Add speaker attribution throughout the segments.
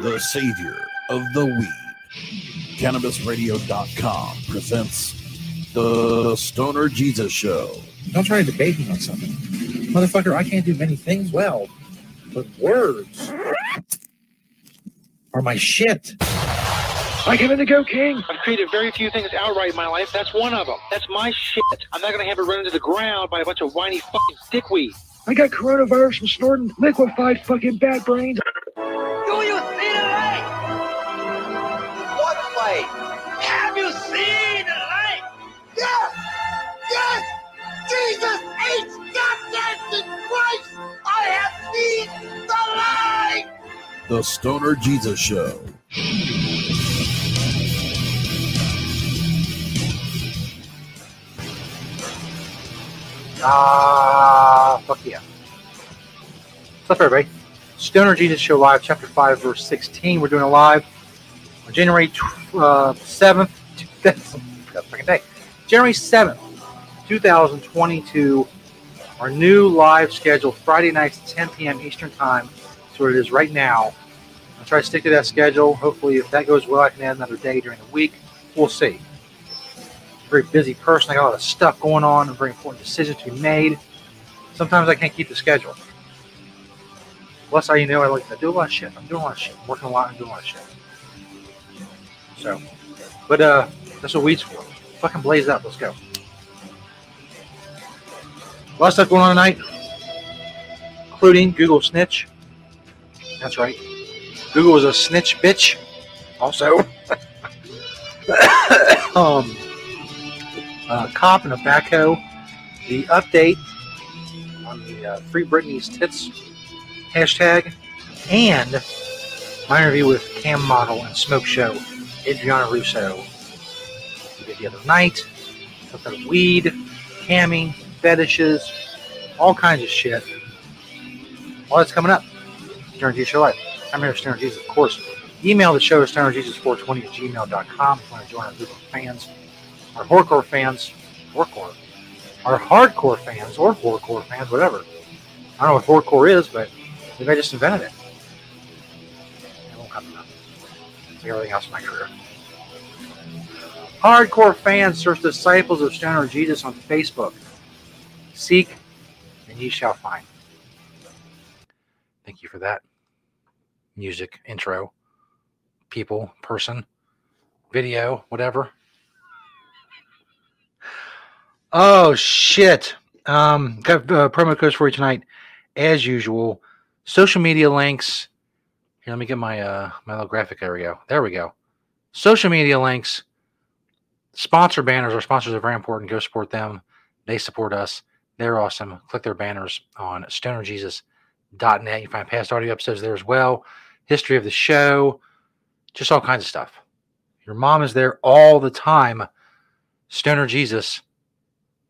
Speaker 1: The savior of the weed. CannabisRadio.com presents The Stoner Jesus Show.
Speaker 2: Don't try to debate me on something. Motherfucker, I can't do many things well, but words are my shit. I him in the Go King.
Speaker 3: I've created very few things outright in my life. That's one of them. That's my shit. I'm not gonna have it run into the ground by a bunch of whiny fucking dickweed.
Speaker 2: I got coronavirus from snorting liquefied fucking bat brains.
Speaker 4: Do you see the light?
Speaker 5: What light?
Speaker 4: Have you seen the light?
Speaker 5: Yes! Yes! Jesus H. goddamn Christ! I have seen the light!
Speaker 1: The Stoner Jesus Show.
Speaker 2: Ah, fuck yeah. What's up, everybody? Stoner Jesus Show Live, Chapter 5, Verse 16. We're doing it live on January uh, 7th. That's that fucking day. January 7th, 2022. Our new live schedule, Friday nights, 10 p.m. Eastern Time. That's what it is right now. I'll try to stick to that schedule. Hopefully, if that goes well, I can add another day during the week. We'll see. Very busy person. I got a lot of stuff going on and very important decisions to be made. Sometimes I can't keep the schedule. Plus, how you know I like to do a lot of shit. I'm doing a lot of shit. I'm working a lot and doing a lot of shit. So, but uh, that's what weeds for. Fucking blaze up. Let's go. A lot of stuff going on tonight, including Google Snitch. That's right. Google is a snitch bitch. Also, um, uh, cop and a backhoe. The update on the uh, Free Britney's Tits hashtag, and my interview with Cam Model and Smoke Show, Adriana Russo. We did the other night. Talked about weed, camming, fetishes, all kinds of shit. All that's coming up. Stoner Jesus Show Live. I'm here, Stoner Jesus, of course. Email the show at stonerjesus420 at gmail.com if you want to join our group of fans our horrorcore fans, horrorcore, our hardcore fans or horrorcore fans, whatever. I don't know what horrorcore is, but maybe I just invented it. It won't come up. Like everything else in my career. Hardcore fans search Disciples of Stoner Jesus on Facebook. Seek and ye shall find. Thank you for that. Music, intro, people, person, video, whatever. Oh shit! Um, got uh, promo codes for you tonight, as usual. Social media links. Here, let me get my uh my little graphic. There we go. There we go. Social media links. Sponsor banners. Our sponsors are very important. Go support them. They support us. They're awesome. Click their banners on stonerjesus.net. You find past audio episodes there as well. History of the show. Just all kinds of stuff. Your mom is there all the time. Stoner Jesus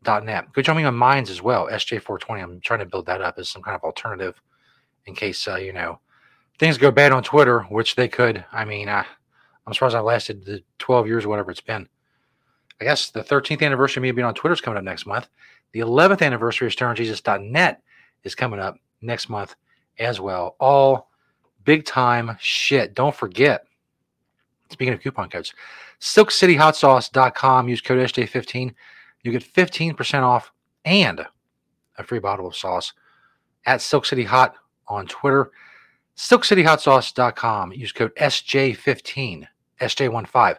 Speaker 2: net. Go me on Minds as well, SJ420. I'm trying to build that up as some kind of alternative in case, uh, you know, things go bad on Twitter, which they could. I mean, uh, I'm surprised I lasted the 12 years or whatever it's been. I guess the 13th anniversary of me being on Twitter is coming up next month. The 11th anniversary of StonerJesus.net is coming up next month as well. All big time shit. Don't forget, speaking of coupon codes, silkcityhotsauce.com. Use code SJ15 you get 15% off and a free bottle of sauce at Silk City Hot on Twitter. SilkCityHotSauce.com. Use code SJ15, SJ15.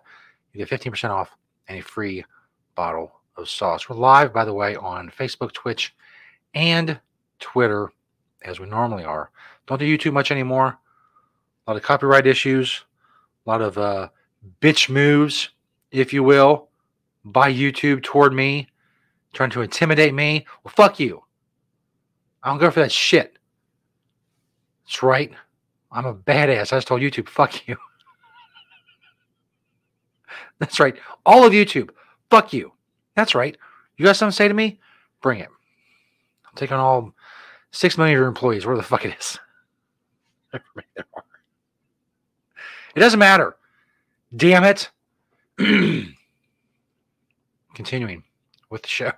Speaker 2: You get 15% off and a free bottle of sauce. We're live, by the way, on Facebook, Twitch, and Twitter, as we normally are. Don't do YouTube much anymore. A lot of copyright issues, a lot of uh, bitch moves, if you will by YouTube toward me, trying to intimidate me. Well, fuck you. I don't go for that shit. That's right. I'm a badass. I just told YouTube, fuck you. That's right. All of YouTube, fuck you. That's right. You got something to say to me? Bring it. I'm taking all six million of your employees, where the fuck it is. It doesn't matter. Damn it. Continuing with the show.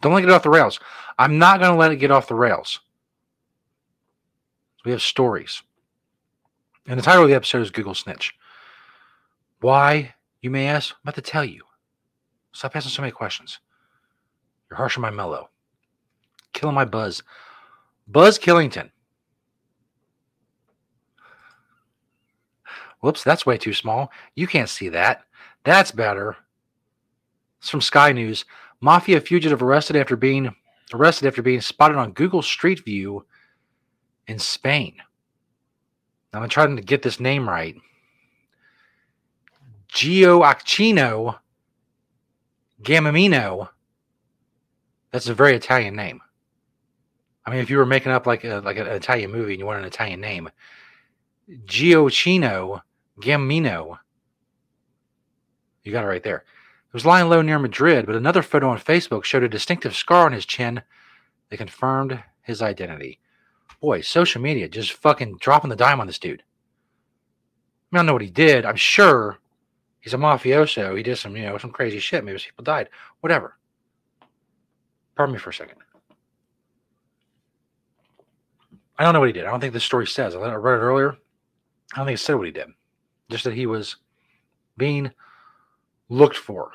Speaker 2: Don't let it get off the rails. I'm not going to let it get off the rails. We have stories. And the title of the episode is Google Snitch. Why, you may ask? I'm about to tell you. Stop asking so many questions. You're harsh on my mellow. Killing my buzz. Buzz Killington. Whoops, that's way too small. You can't see that. That's better. It's from Sky News. Mafia fugitive arrested after being arrested after being spotted on Google Street View in Spain. I'm trying to get this name right. Gioacchino Gamamino. That's a very Italian name. I mean, if you were making up like a, like an Italian movie and you want an Italian name, Giochino Gammino. You got it right there. He was lying low near Madrid, but another photo on Facebook showed a distinctive scar on his chin that confirmed his identity. Boy, social media just fucking dropping the dime on this dude. I, mean, I don't know what he did. I'm sure he's a mafioso. He did some, you know, some crazy shit. Maybe people died. Whatever. Pardon me for a second. I don't know what he did. I don't think this story says. I read it earlier. I don't think it said what he did. Just that he was being looked for.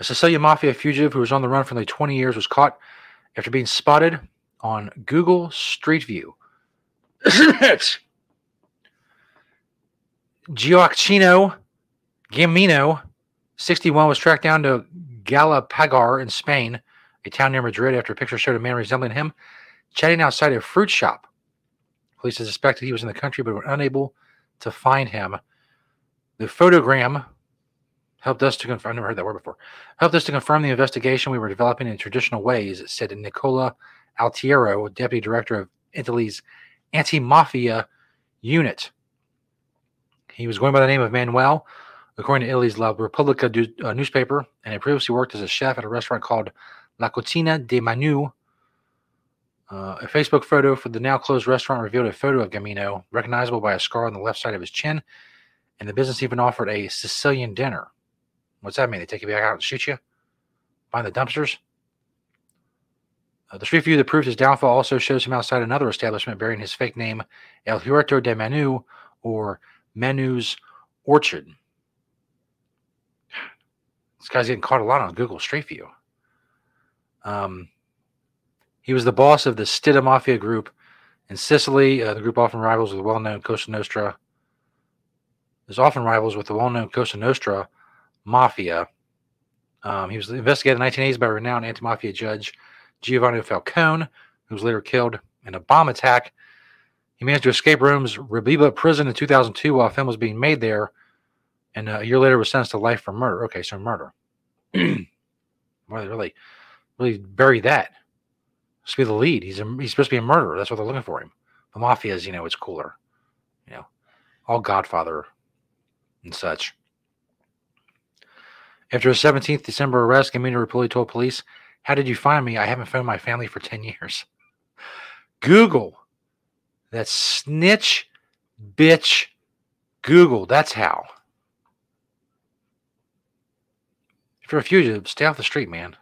Speaker 2: A Sicilian mafia fugitive who was on the run for nearly 20 years was caught after being spotted on Google Street View. Gioacchino Gammino, 61, was tracked down to Galapagar in Spain, a town near Madrid, after a picture showed a man resembling him chatting outside a fruit shop. Police suspected he was in the country but were unable to find him. The photogram helped us to confirm. I've never heard that word before. Helped us to confirm the investigation we were developing in traditional ways, said Nicola Altiero, deputy director of Italy's anti-mafia unit. He was going by the name of Manuel, according to Italy's La Repubblica uh, newspaper, and had previously worked as a chef at a restaurant called La Cucina de Manu. Uh, a Facebook photo for the now closed restaurant revealed a photo of Gammino, recognizable by a scar on the left side of his chin, and the business even offered a Sicilian dinner. What's that mean? They take you back out and shoot you? Find the dumpsters? Uh, the street view that proves his downfall also shows him outside another establishment bearing his fake name, El Huerto de Manu, or Manu's Orchard. This guy's getting caught a lot on Google Street View. Um, he was the boss of the Stidda Mafia group in Sicily. Uh, the group often rivals with the well-known Cosa Nostra. There's often rivals with the well-known Cosa Nostra Mafia. Um, he was investigated in the 1980s by renowned anti-mafia judge Giovanni Falcone, who was later killed in a bomb attack. He managed to escape Rome's Rebibbia prison in 2002 while a film was being made there, and uh, a year later was sentenced to life for murder. Okay, so murder. Why they really, really bury that? Supposed to be the lead. He's a, he's supposed to be a murderer. That's what they're looking for him. The mafia is, you know, it's cooler. You know, all Godfather and such. After a 17th December arrest, Gammino reportedly told police, How did you find me? I haven't found my family for 10 years. Google. That snitch bitch Google. That's how. If you're a fugitive, stay off the street, man.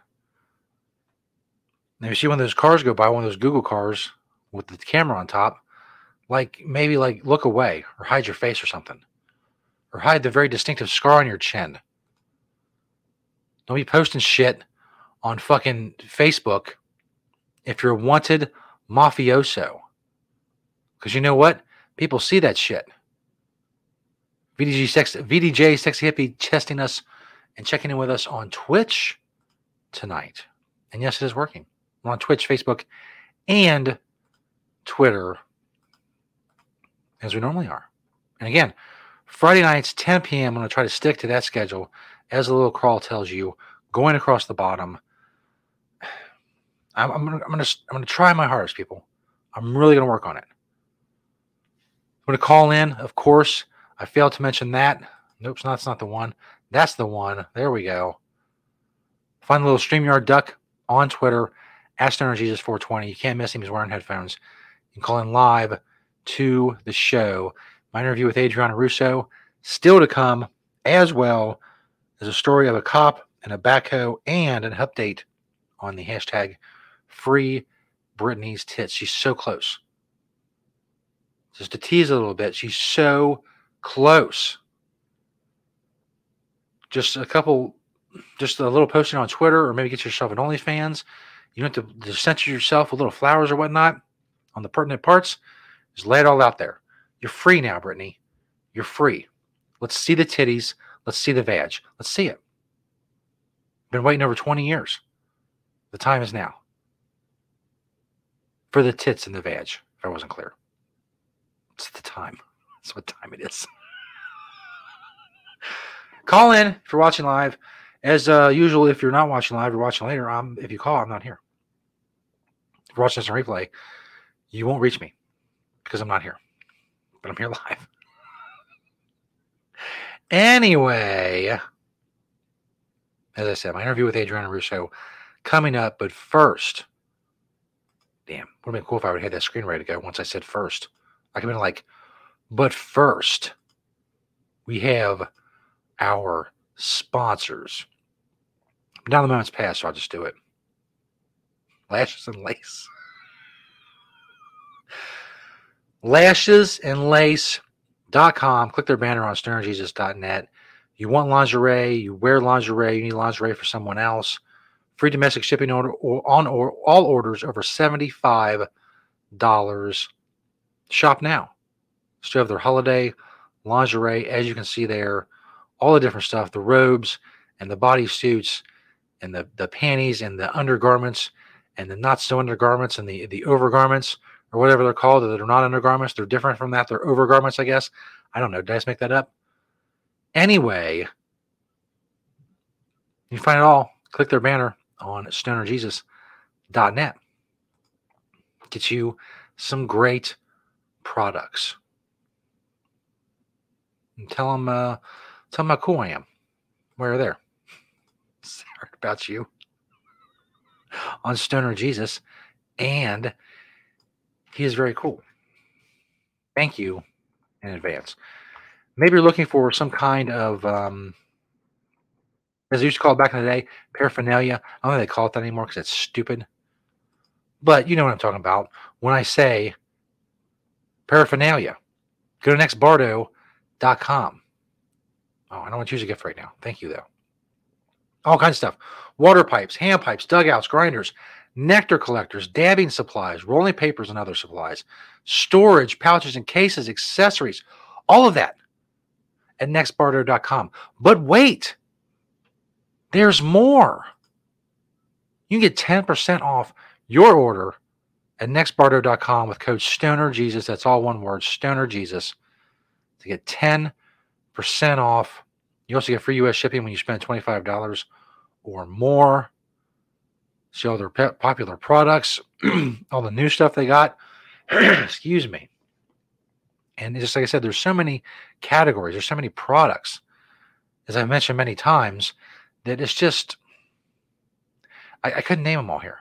Speaker 2: Now, you see one of those cars go by, one of those Google cars with the camera on top, like maybe like look away or hide your face or something, or hide the very distinctive scar on your chin. Don't be posting shit on fucking Facebook if you're a wanted mafioso. Because you know what? People see that shit. VDG sex, VDJ Sexy Hippie testing us and checking in with us on Twitch tonight. And yes, it is working. We're on Twitch, Facebook, and Twitter as we normally are. And again, Friday nights, 10 p.m. I'm going to try to stick to that schedule as the little crawl tells you, going across the bottom. I'm, I'm gonna, I'm gonna, I'm gonna try my hardest, people. I'm really gonna work on it. I'm gonna call in? Of course. I failed to mention that. Nope, that's not the one. That's the one. There we go. Find the little StreamYard duck on Twitter. Ask Jesus 420 You can't miss him. He's wearing headphones. You can call in live to the show. My interview with Adriana Russo still to come, as well as a story of a cop and a backhoe and an update on the hashtag free Britney's tits. She's so close. Just to tease a little bit, she's so close. Just a couple, just a little posting on Twitter, or maybe get yourself an OnlyFans. You don't have to, to censor yourself with little flowers or whatnot on the pertinent parts. Just lay it all out there. You're free now, Britney. You're free. Let's see the titties. Let's see the vag. Let's see it. Been waiting over 20 years. The time is now. For the tits and the vag, if I wasn't clear. It's the time. That's what time it is. call in if you're watching live. As uh, usual, if you're not watching live, you're watching later. If you call, I'm not here. If you're watching this on replay, you won't reach me because I'm not here, but I'm here live. anyway, as I said, my interview with Adriana Russo coming up, but first, damn, would have been cool if I would have had that screen ready to go once I said first. I could have been like, but first, we have our sponsors. Now the moment's passed, so I'll just do it. Lashes and lace. Lashes and lace.com. Click their banner on stonerjesus.net. You want lingerie, you wear lingerie, you need lingerie for someone else. Free domestic shipping order or on or all orders over $75. Shop now. Still have their holiday lingerie, as you can see there, all the different stuff, the robes and the body suits and the, the panties and the undergarments and the not so undergarments and the, the overgarments or whatever they're called that are not undergarments. They're different from that. They're overgarments, I guess. I don't know. Did I just make that up? Anyway, you find it all. Click their banner on stonerjesus.net. Get you some great products. And tell them, uh, tell them how cool I am. Where are there? Sorry about you on Stoner Jesus, and he is very cool. Thank you in advance. Maybe you're looking for some kind of, um, as they used to call it back in the day, paraphernalia. I don't think they call it that anymore because it's stupid. But you know what I'm talking about. When I say paraphernalia, go to nextbardo.com. Oh, I don't want to choose a gift right now. Thank you, though. All kinds of stuff water pipes, hand pipes, dugouts, grinders, nectar collectors, dabbing supplies, rolling papers, and other supplies, storage, pouches and cases, accessories, all of that at nextbardo.com. But wait, there's more. You can get 10% off your order at nextbardo.com with code Stoner Jesus. That's all one word, Stoner Jesus, to get 10% off. You also get free US shipping when you spend $25 or more. See all their popular products, all the new stuff they got. Excuse me. And just like I said, there's so many categories, there's so many products, as I've mentioned many times, that it's just, I, I couldn't name them all here.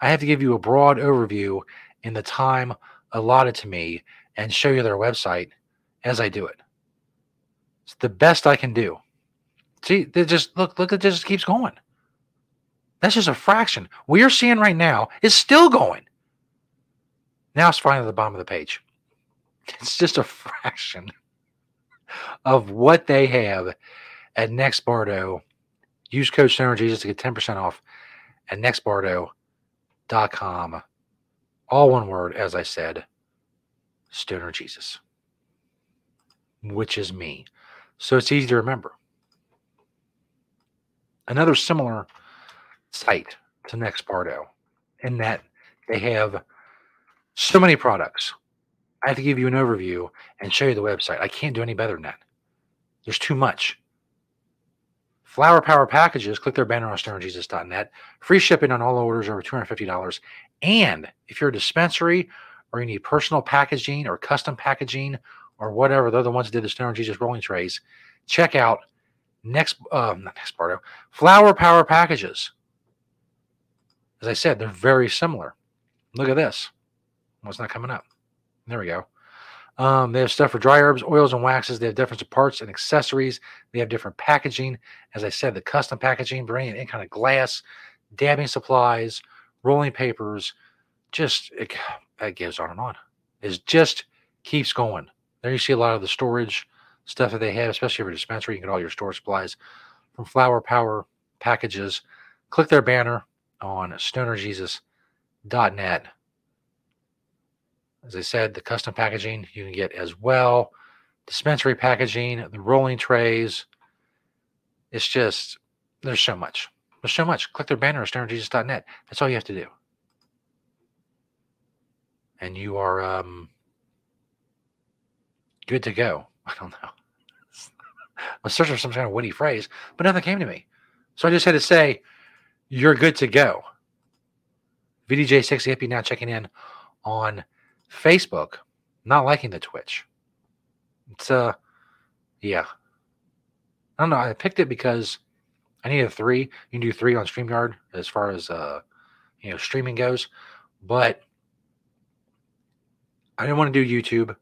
Speaker 2: I have to give you a broad overview in the time allotted to me and show you their website as I do it. It's the best I can do. See, they just look, look, it just keeps going. That's just a fraction. What you're seeing right now is still going. Now it's finally at the bottom of the page. It's just a fraction of what they have at Next Bardo. Use code Stoner Jesus to get 10% off at nextbardo.com. All one word, as I said, Stoner Jesus, which is me. So it's easy to remember. Another similar site to Nextbardo in that they have so many products I have to give you an overview and show you the website. I can't do any better than that. There's too much. Flower Power Packages, click their banner on stonerjesus.net. Free shipping on all orders over $250. And if you're a dispensary or you need personal packaging or custom packaging or whatever, they're the ones that did the Stoner Jesus rolling trays. Check out next, um, not next Bardo, Flower Power Packages. As I said, they're very similar. Look at this. Well, it's not coming up. There we go. Um, they have stuff for dry herbs, oils, and waxes. They have different parts and accessories. They have different packaging. As I said, the custom packaging, bringing in kind of glass, dabbing supplies, rolling papers. Just it, it goes on and on. It just keeps going. There you see a lot of the storage stuff that they have, especially for dispensary. You can get all your store supplies from Flower Power packages. Click their banner on stonerjesus.net. As I said, the custom packaging you can get as well, dispensary packaging, the rolling trays. It's just, there's so much. There's so much. Click their banner on stonerjesus.net. That's all you have to do. And you are um, good to go. I don't know. I was searching for some kind of witty phrase, but nothing came to me. So I just had to say, you're good to go. VDJ60 Hippie now checking in on Facebook, not liking the Twitch. It's uh yeah. I don't know. I picked it because I needed three. You can do three on StreamYard as far as uh you know streaming goes. But I didn't want to do YouTube,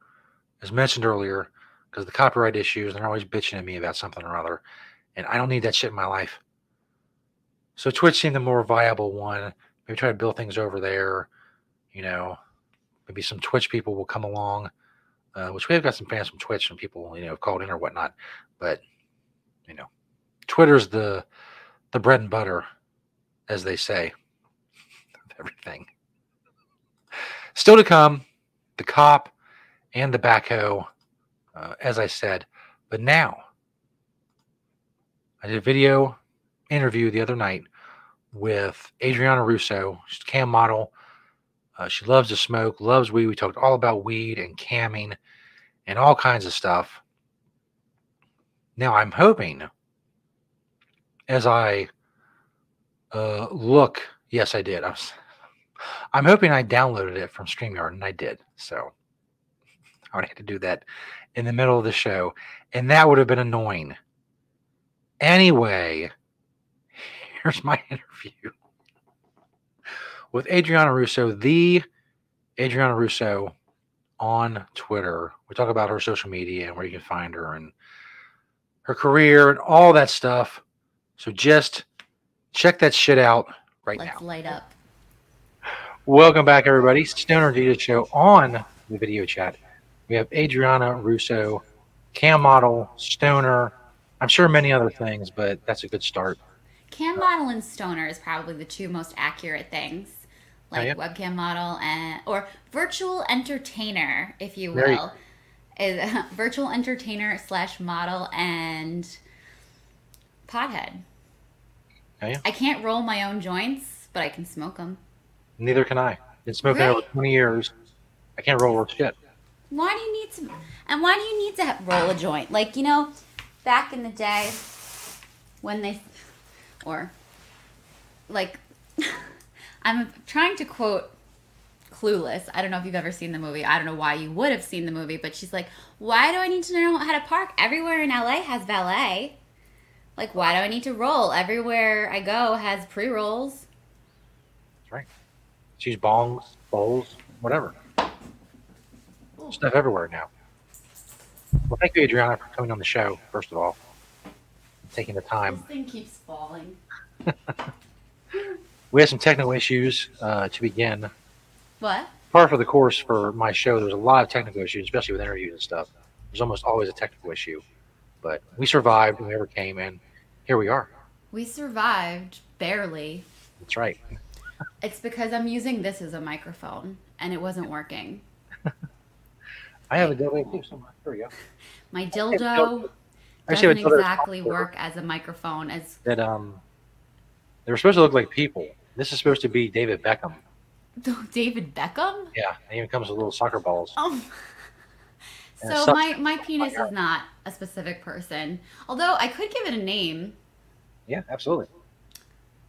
Speaker 2: as mentioned earlier, because the copyright issues, they're always bitching at me about something or other. And I don't need that shit in my life. So Twitch seemed the more viable one. Maybe try to build things over there. You know, maybe some Twitch people will come along, uh, which we have got some fans from Twitch and people, you know, have called in or whatnot. But you know, Twitter's the the bread and butter, as they say, of everything. Still to come, the cop and the backhoe, uh, as I said. But now, I did a video interview the other night with Adriana Russo, she's a cam model. Uh, she loves to smoke, loves weed. We talked all about weed and camming and all kinds of stuff. Now, I'm hoping as I uh, look, yes, I did. I was, I'm hoping I downloaded it from StreamYard, and I did. So I would have to do that in the middle of the show, and that would have been annoying. Anyway, here's my interview with Adriana Russo, the Adriana Russo on Twitter. We talk about her social media and where you can find her and her career and all that stuff. So just check that shit out right
Speaker 6: Let's
Speaker 2: now.
Speaker 6: light up.
Speaker 2: Welcome back, everybody. Stoner Jesus Show on the video chat. We have Adriana Russo, cam model, stoner. I'm sure many other things, but that's a good start.
Speaker 6: Cam model and stoner is probably the two most accurate things. Oh, like
Speaker 2: Oh, yeah.
Speaker 6: webcam model and or virtual entertainer, if you
Speaker 2: There you-
Speaker 6: will. Is virtual entertainer slash model and pothead.
Speaker 2: Oh, yeah.
Speaker 6: I can't roll my own joints, but I can smoke them.
Speaker 2: Neither can I. Been smoking
Speaker 6: Really?
Speaker 2: over 20 years. I can't roll worth shit.
Speaker 6: Why do you need to? And why do you need to roll a joint? Like you know, back in the day, when they, or, like, I'm trying to quote Clueless. I don't know if you've ever seen the movie. I don't know why you would have seen the movie, but she's like, "Why do I need to know how to park? Everywhere in LA has valet. Like, why do I need to roll? Everywhere I go has pre rolls."
Speaker 2: That's right. She's bongs, bowls, whatever. Stuff everywhere now. Well, thank you, Adriana, for coming on the show, first of all. Taking the time.
Speaker 6: thing keeps falling.
Speaker 2: We had some technical issues uh, to begin.
Speaker 6: What?
Speaker 2: Par for the course for my show, there was a lot of technical issues, especially with interviews and stuff. There's almost always a technical issue. But we survived and we overcame, and here we are.
Speaker 6: We survived barely.
Speaker 2: That's right.
Speaker 6: It's because I'm using this as a microphone and it wasn't working.
Speaker 2: I have a dildo too somewhere. Here we go.
Speaker 6: My
Speaker 2: dildo.
Speaker 6: Dildo
Speaker 2: I actually have
Speaker 6: doesn't exactly work as a microphone as
Speaker 2: That um, they were supposed to look like people. This is supposed to be David Beckham.
Speaker 6: David Beckham.
Speaker 2: Yeah, and even comes with little soccer balls.
Speaker 6: Oh. So
Speaker 2: sucks.
Speaker 6: my my penis is not a specific person. Although I could give it a name.
Speaker 2: Yeah, absolutely.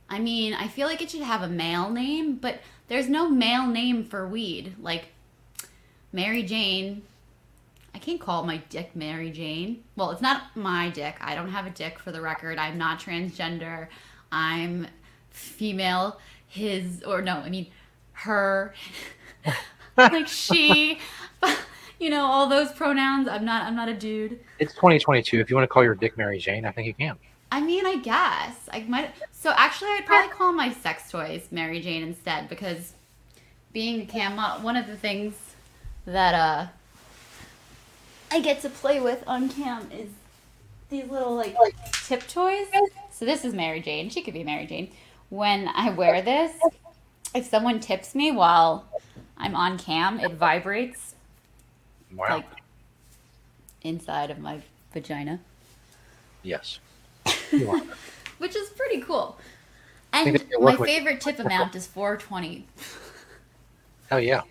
Speaker 6: I mean, I feel like it should have a male name, but there's no male name for weed. Like Mary Jane. I can't call my dick Mary Jane. Well, it's not my dick. I don't have a dick for the record. I'm not transgender. I'm female. His or no, I mean her. like she. You know all those pronouns. I'm not. I'm not a dude.
Speaker 2: It's 2022. If you want to call your dick Mary Jane, I think you can.
Speaker 6: I mean, I guess I might. So actually, I'd probably call my sex toys Mary Jane instead because being a cam model, one of the things that uh I get to play with on cam is these little like tip toys. So this is Mary Jane. She could be Mary Jane. When I wear this, if someone tips me while I'm on cam, it vibrates
Speaker 2: Wow.
Speaker 6: like inside of my vagina.
Speaker 2: yes.
Speaker 6: which is pretty cool. And my favorite tip amount is 420.
Speaker 2: Hell yeah.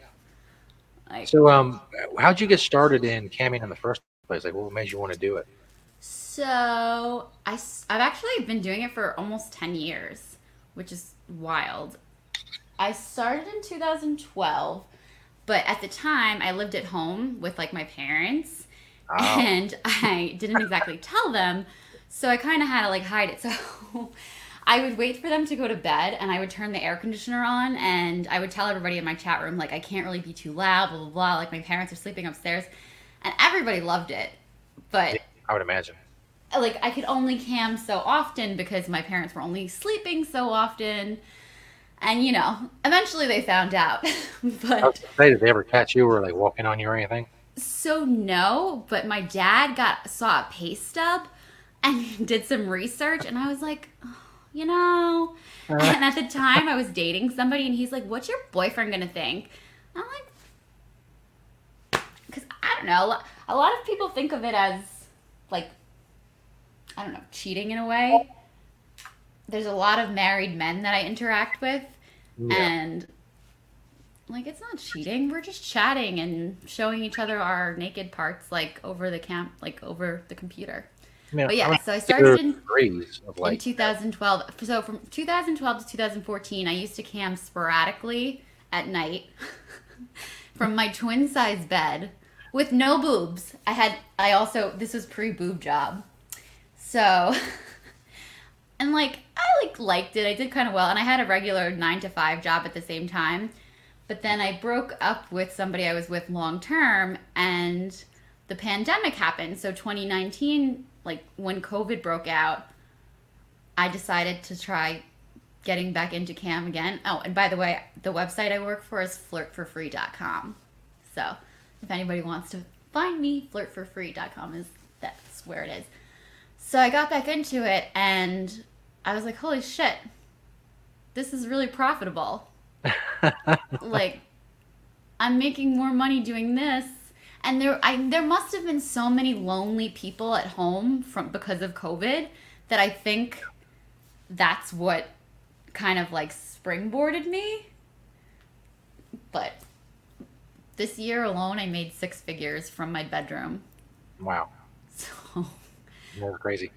Speaker 6: Like,
Speaker 2: So, um, how'd you get started in camming in the first place? Like, what made you want to do it?
Speaker 6: so I've actually been doing it for almost 10 years, which is wild. I started in 2012, but at the time I lived at home with like my parents
Speaker 2: Oh,
Speaker 6: and I didn't exactly tell them, so I kind of had to like hide it. So I would wait for them to go to bed, and I would turn the air conditioner on, and I would tell everybody in my chat room like I can't really be too loud, blah blah blah. Like my parents are sleeping upstairs, and everybody loved it, but
Speaker 2: I would imagine.
Speaker 6: like I could only cam so often because my parents were only sleeping so often. And you know, eventually they found out. But
Speaker 2: say, did they ever catch you or like walking on you or anything?
Speaker 6: so no, but my dad got saw a pay stub and did some research and I was like, oh, you know, uh. and at the time I was dating somebody and he's like, "What's your boyfriend to think?" I'm like cuz I don't know, a lot of people think of it as like I don't know, cheating in a way. There's a lot of married men that I interact with and like it's not cheating. We're just chatting and showing each other our naked parts like over the camp like over the computer.
Speaker 2: I mean,
Speaker 6: But yeah,
Speaker 2: would
Speaker 6: so I started in-
Speaker 2: of
Speaker 6: in 2012. So from 2012 to 2014, I used to cam sporadically at night from my twin size bed with no boobs. I had I also this was pre boob job. So and like I like liked it. I did kind of well and I had a regular 9 to 5 job at the same time. But then I broke up with somebody I was with long term and the pandemic happened. So 2019 like when COVID broke out, I decided to try getting back into cam again. Oh, and by the way, the website I work for is flirtforfree.com. So, if anybody wants to find me, flirtforfree.com is that's where it is. So, I got back into it and I was like, "Holy shit. This is really profitable." like I'm making more money doing this. And there I there must have been so many lonely people at home from because of COVID that I think that's what kind of like springboarded me. But this year alone I made six figures from my bedroom.
Speaker 2: wow,
Speaker 6: So
Speaker 2: more crazy.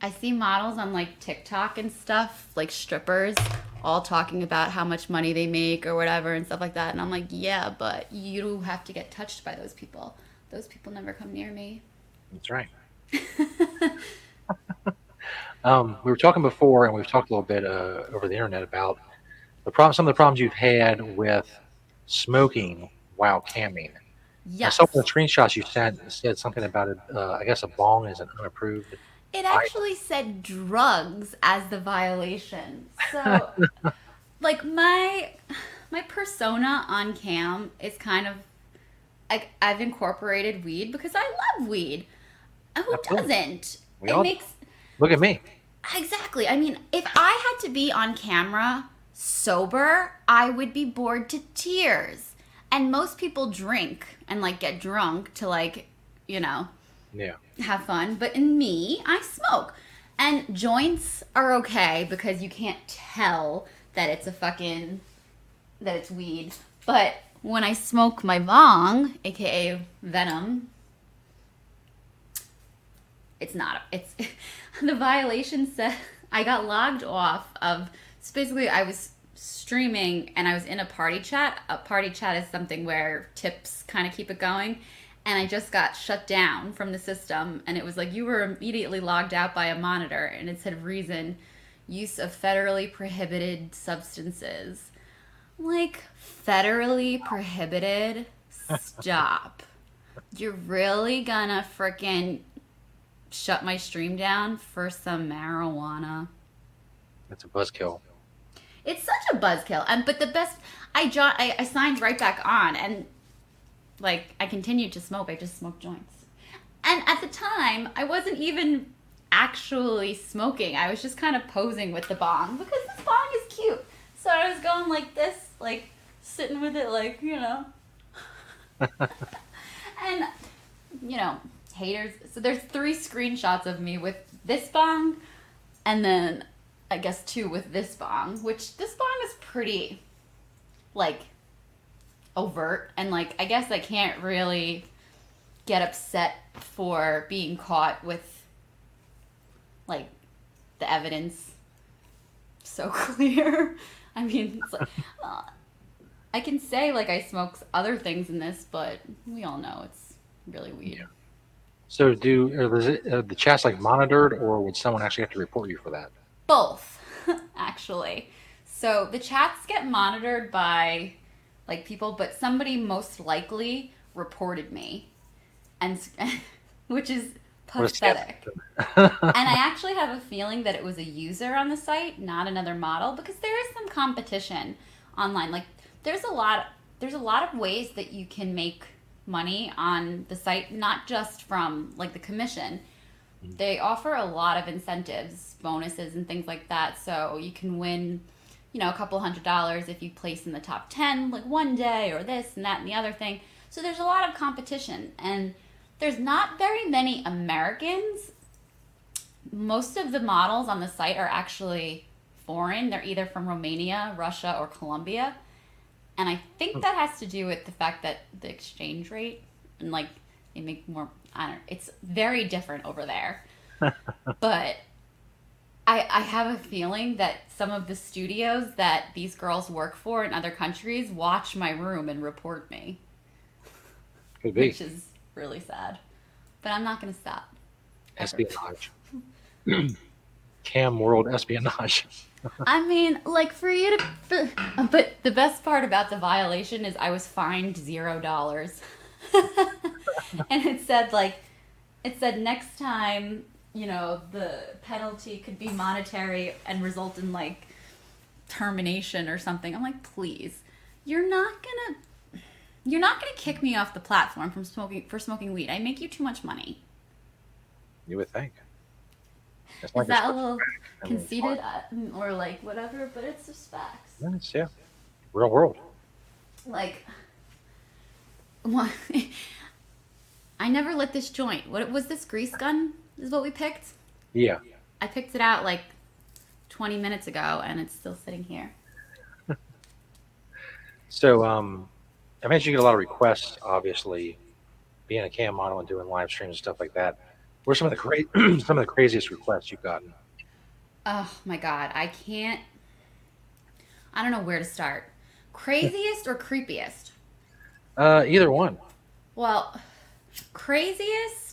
Speaker 6: I see models on like TikTok and stuff, like strippers, all talking about how much money they make or whatever and stuff like that. And I'm like, yeah, but you have to get touched by those people. Those people never come near me.
Speaker 2: That's right. um, we were talking before, and we've talked a little bit uh, over the internet about the problem. Some of the problems you've had with smoking while camming.
Speaker 6: Yes.
Speaker 2: I saw the screenshots you sent said something about it. Uh, I guess a bong is an unapproved.
Speaker 6: It actually said drugs as the violation. So, like my my persona on cam is kind of like I've incorporated weed because I love weed. Who
Speaker 2: Absolutely.
Speaker 6: doesn't?
Speaker 2: We
Speaker 6: it
Speaker 2: all-
Speaker 6: makes
Speaker 2: Look at me.
Speaker 6: Exactly. I mean, if I had to be on camera sober, I would be bored to tears. And most people drink and like get drunk to like, you know,
Speaker 2: Yeah.
Speaker 6: have fun. But in me, I smoke. And joints are okay because you can't tell that it's a fucking that it's weed. But when I smoke my bong, aka venom, it's not it's the violation said I got logged off of so basically I was streaming and I was in a party chat. A party chat is something where tips kind of keep it going. And I just got shut down from the system. And it was like you were immediately logged out by a monitor. And it said reason use of federally prohibited substances. Like, federally prohibited? Stop. You're really gonna frickin' shut my stream down for some marijuana?
Speaker 2: It's a buzzkill.
Speaker 6: It's such a buzzkill. And but the best, I, jo- I I signed right back on, and like I continued to smoke. I just smoked joints, and at the time I wasn't even actually smoking. I was just kind of posing with the bong because this bong is cute. So I was going like this, like sitting with it, like you know. and you know, haters. So there's three screenshots of me with this bong, and then I guess two with this bong, which this bong is pretty like overt and like I guess I can't really get upset for being caught with like the evidence so clear. I mean, it's like, uh, I can say like I smoke other things in this, but we all know it's really weed.
Speaker 2: So, do are the, are the chats like monitored, or would someone actually have to report you for that?
Speaker 6: Both, actually. So the chats get monitored by like people, but somebody most likely reported me, and which is
Speaker 2: What a scam.
Speaker 6: pathetic. and I actually have a feeling that it was a user on the site, not another model, because there is some competition online. Like there's a lot there's a lot of ways that you can make money on the site, not just from like the commission. Mm. They offer a lot of incentives, bonuses and things like that. So you can win, you know, a couple hundred dollars if you place in the top 10 like one day or this and that and the other thing. So there's a lot of competition and there's not very many Americans. Most of the models on the site are actually foreign. They're either from Romania, Russia, or Colombia. And I think hmm. that has to do with the fact that the exchange rate and like they make more I don't it's very different over there. but I I have a feeling that some of the studios that these girls work for in other countries watch my room and report me
Speaker 2: Could be
Speaker 6: which is really sad. But I'm not going to stop.
Speaker 2: espionage. Cam world espionage.
Speaker 6: I mean, like for you to, but the best part about the violation is I was fined zero dollars, and it said like, it said next time you know the penalty could be monetary and result in like termination or something. I'm like, please, you're not gonna, you're not gonna kick me off the platform from smoking for smoking weed. I make you too much money.
Speaker 2: You would think. It's
Speaker 6: Is
Speaker 2: like
Speaker 6: that a little conceited uh, or like whatever? But it's just facts.
Speaker 2: Yeah, it's- yeah. Real world.
Speaker 6: Like, what? I never lit this joint. What was this grease gun? Is what we picked.
Speaker 2: Yeah.
Speaker 6: I picked it out like 20 minutes ago, and it's still sitting here.
Speaker 2: So, um, I mentioned you get a lot of requests, obviously, being a cam model and doing live streams and stuff like that. What are some of the cra- some of the craziest requests you've gotten?
Speaker 6: Oh my god, I can't. I don't know where to start. Craziest or creepiest?
Speaker 2: Uh, either one.
Speaker 6: Well, craziest,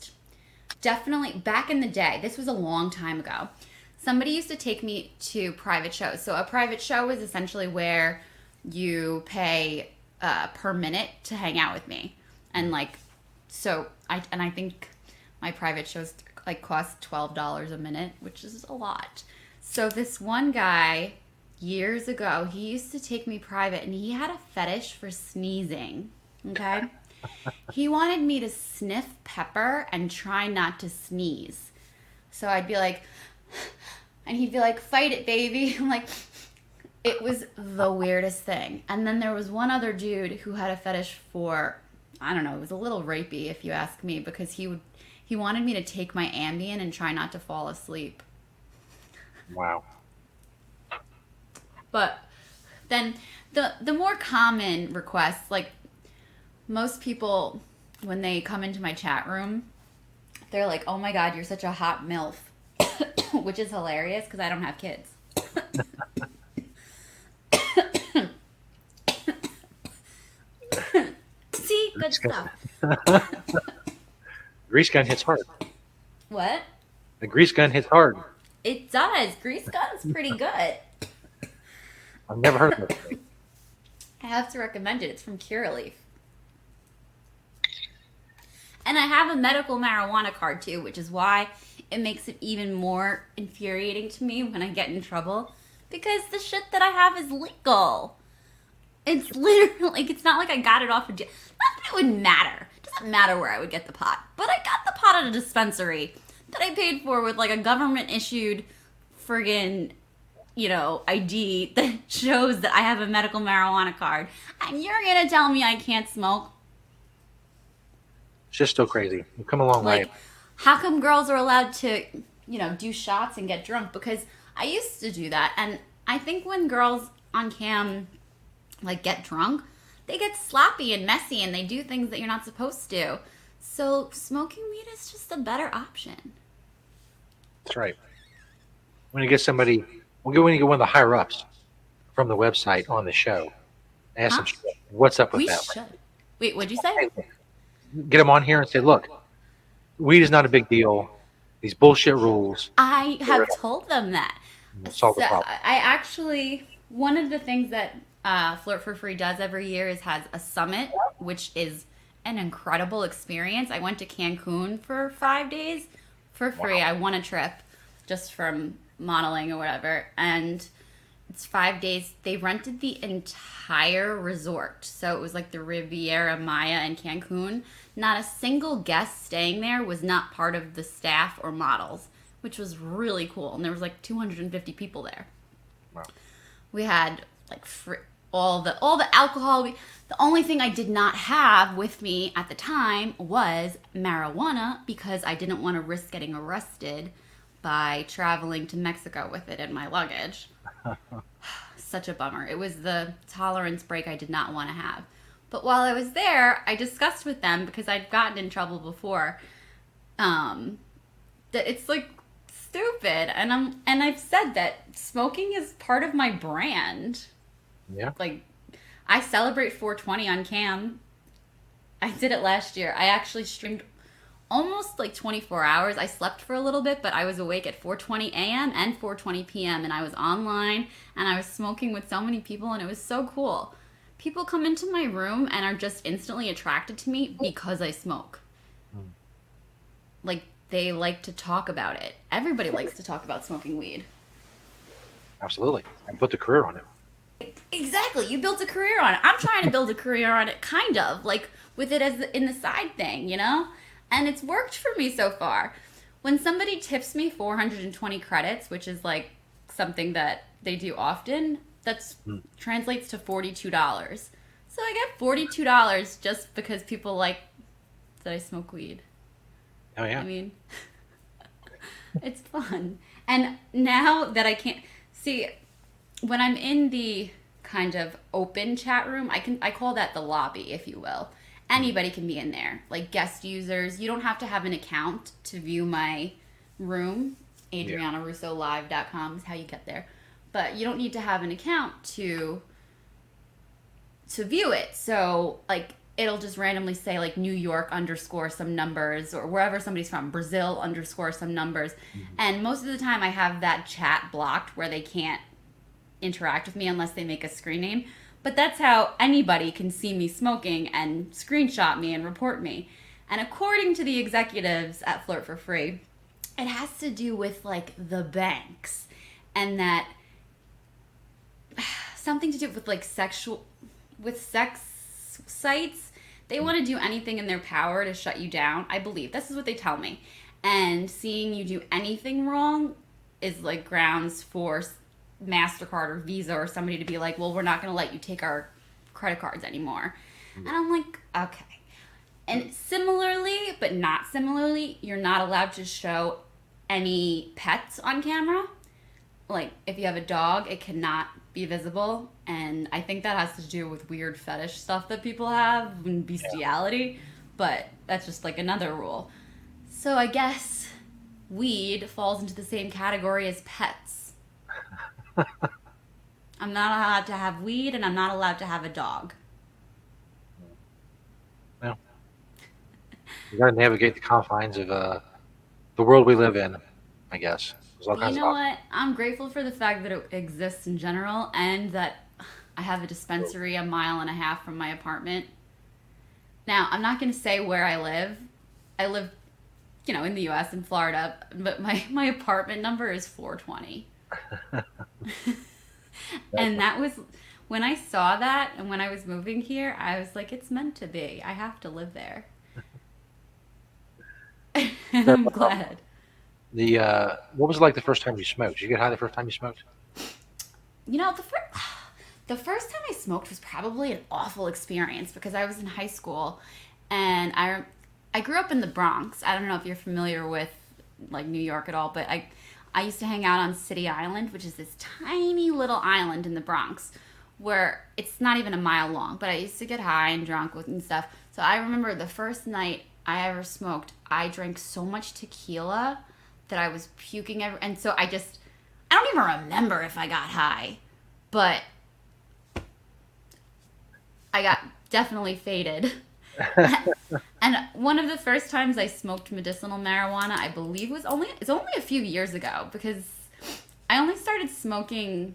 Speaker 6: definitely back in the day. This was a long time ago. Somebody used to take me to private shows. So a private show is essentially where you pay uh, per minute to hang out with me, and like, so I and I think my private shows like cost twelve dollars a minute, which is a lot. So this one guy years ago, he used to take me private, and he had a fetish for sneezing. Okay. He wanted me to sniff pepper and try not to sneeze. So I'd be like, and he'd be like, fight it, baby. I'm like, it was the weirdest thing. And then there was one other dude who had a fetish for, I don't know, it was a little rapey if you ask me, because he would, he wanted me to take my Ambien and try not to fall asleep.
Speaker 2: Wow.
Speaker 6: But then the the more common requests, like most people when they come into my chat room, they're like, "Oh my god, you're such a hot milf," which is hilarious because I don't have kids. See, good stuff.
Speaker 2: Grease gun hits hard.
Speaker 6: What?
Speaker 2: The grease gun hits hard.
Speaker 6: It does. Grease gun's pretty good.
Speaker 2: I've never heard of it.
Speaker 6: I have to recommend it. It's from Curaleaf. And I have a medical marijuana card too, which is why it makes it even more infuriating to me when I get in trouble because the shit that I have is legal. It's literally like it's not like I got it off of jail. Not that it would matter. It doesn't matter where I would get the pot, but I got the pot at a dispensary that I paid for with like a government issued friggin' you know, ID that shows that I have a medical marijuana card. And you're gonna tell me I can't smoke?
Speaker 2: It's just still crazy. We've come a long
Speaker 6: Like,
Speaker 2: way.
Speaker 6: how come girls are allowed to, you know, do shots and get drunk? Because I used to do that. And I think when girls on cam, like, get drunk, they get sloppy and messy and they do things that you're not supposed to. So smoking weed is just a better option.
Speaker 2: That's right. When you get somebody, we'll get when you get one of the higher ups from the website on the show. Ask them, what's up with
Speaker 6: We
Speaker 2: that?
Speaker 6: should. Wait, what'd you say?
Speaker 2: Get them on here and say, look, weed is not a big deal. These bullshit rules
Speaker 6: I have told them that.
Speaker 2: solve the problem.
Speaker 6: I actually one of the things that uh, Flirt for Free does every year is has a summit, which is an incredible experience. I went to Cancun for five days for free. I won a trip just from modeling or whatever, and it's five days. They rented the entire resort, so it was like the Riviera Maya in Cancun. Not a single guest staying there was not part of the staff or models, which was really cool. And there was like 250 people there.
Speaker 2: Wow.
Speaker 6: We had like fr- all the all the alcohol. We, the only thing I did not have with me at the time was marijuana because I didn't want to risk getting arrested by traveling to Mexico with it in my luggage. Such a bummer. It was the tolerance break I did not want to have. But while I was there, I discussed with them because I'd gotten in trouble before. Um, that it's like stupid, and I'm and I've said that smoking is part of my brand.
Speaker 2: Yeah.
Speaker 6: Like, I celebrate 420 on cam. I did it last year. I actually streamed almost like 24 hours. I slept for a little bit, but I was awake at 4:20 a.m. and 4:20 p.m. and I was online and I was smoking with so many people and it was so cool. People come into my room and are just instantly attracted to me because I smoke. Hmm. Like they like to talk about it. Everybody likes to talk about smoking weed.
Speaker 2: Absolutely. I put the career on it.
Speaker 6: Exactly. You built a career on it. I'm trying to build a career on it, kind of like with it as in the side thing, you know. And it's worked for me so far. When somebody tips me 420 credits, which is like something that they do often, that's hmm. translates to $42. So I get $42 just because people like that I smoke weed.
Speaker 2: Oh, yeah.
Speaker 6: I mean, it's fun. And now that I can't see, when I'm in the kind of open chat room, I can I call that the lobby, if you will. Hmm. Anybody can be in there, like guest users. You don't have to have an account to view my room. AdrianaRussoLive.com is how you get there, but you don't need to have an account to to view it. So like it'll just randomly say like New York underscore some numbers or wherever somebody's from, Brazil underscore some numbers. Mm-hmm. And most of the time I have that chat blocked where they can't interact with me unless they make a screen name. But that's how anybody can see me smoking and screenshot me and report me. And according to the executives at Flirt for Free, it has to do with like the banks and that something to do with like sexual with sex sites they hmm. want to do anything in their power to shut you down i believe. This is what they tell me. And seeing you do anything wrong is like grounds for mastercard or visa or somebody to be like well we're not going to let you take our credit cards anymore. Hmm. And i'm like okay. And similarly but not similarly you're not allowed to show any pets on camera. Like if you have a dog it cannot be visible and i think that has to do with weird fetish stuff that people have and bestiality but that's just like another rule so i guess weed falls into the same category as pets i'm not allowed to have weed and i'm not allowed to have a dog
Speaker 2: Well, You got to navigate the confines of uh, the world we live in. I guess.
Speaker 6: You know what? I'm grateful for the fact that it exists in general and that I have a dispensary a mile and a half from my apartment. Now, I'm not going to say where I live. I live, you know, in the US in Florida, but my my apartment number is 420. and that was when I saw that and when I was moving here, I was like it's meant to be. I have to live there. and I'm glad.
Speaker 2: The uh, what was it like the first time you smoked? Did you get high the first time you smoked?
Speaker 6: You know, the first the first time I smoked was probably an awful experience because I was in high school and I I grew up in the Bronx. I don't know if you're familiar with like New York at all, but I I used to hang out on City Island, which is this tiny little island in the Bronx where it's not even a mile long, but I used to get high and drunk with and stuff. So I remember the first night I ever smoked, I drank so much tequila that I was puking every, and so I just I don't even remember if I got high, but I got definitely faded. and one of the first times I smoked medicinal marijuana, I believe was only it's only a few years ago because I only started smoking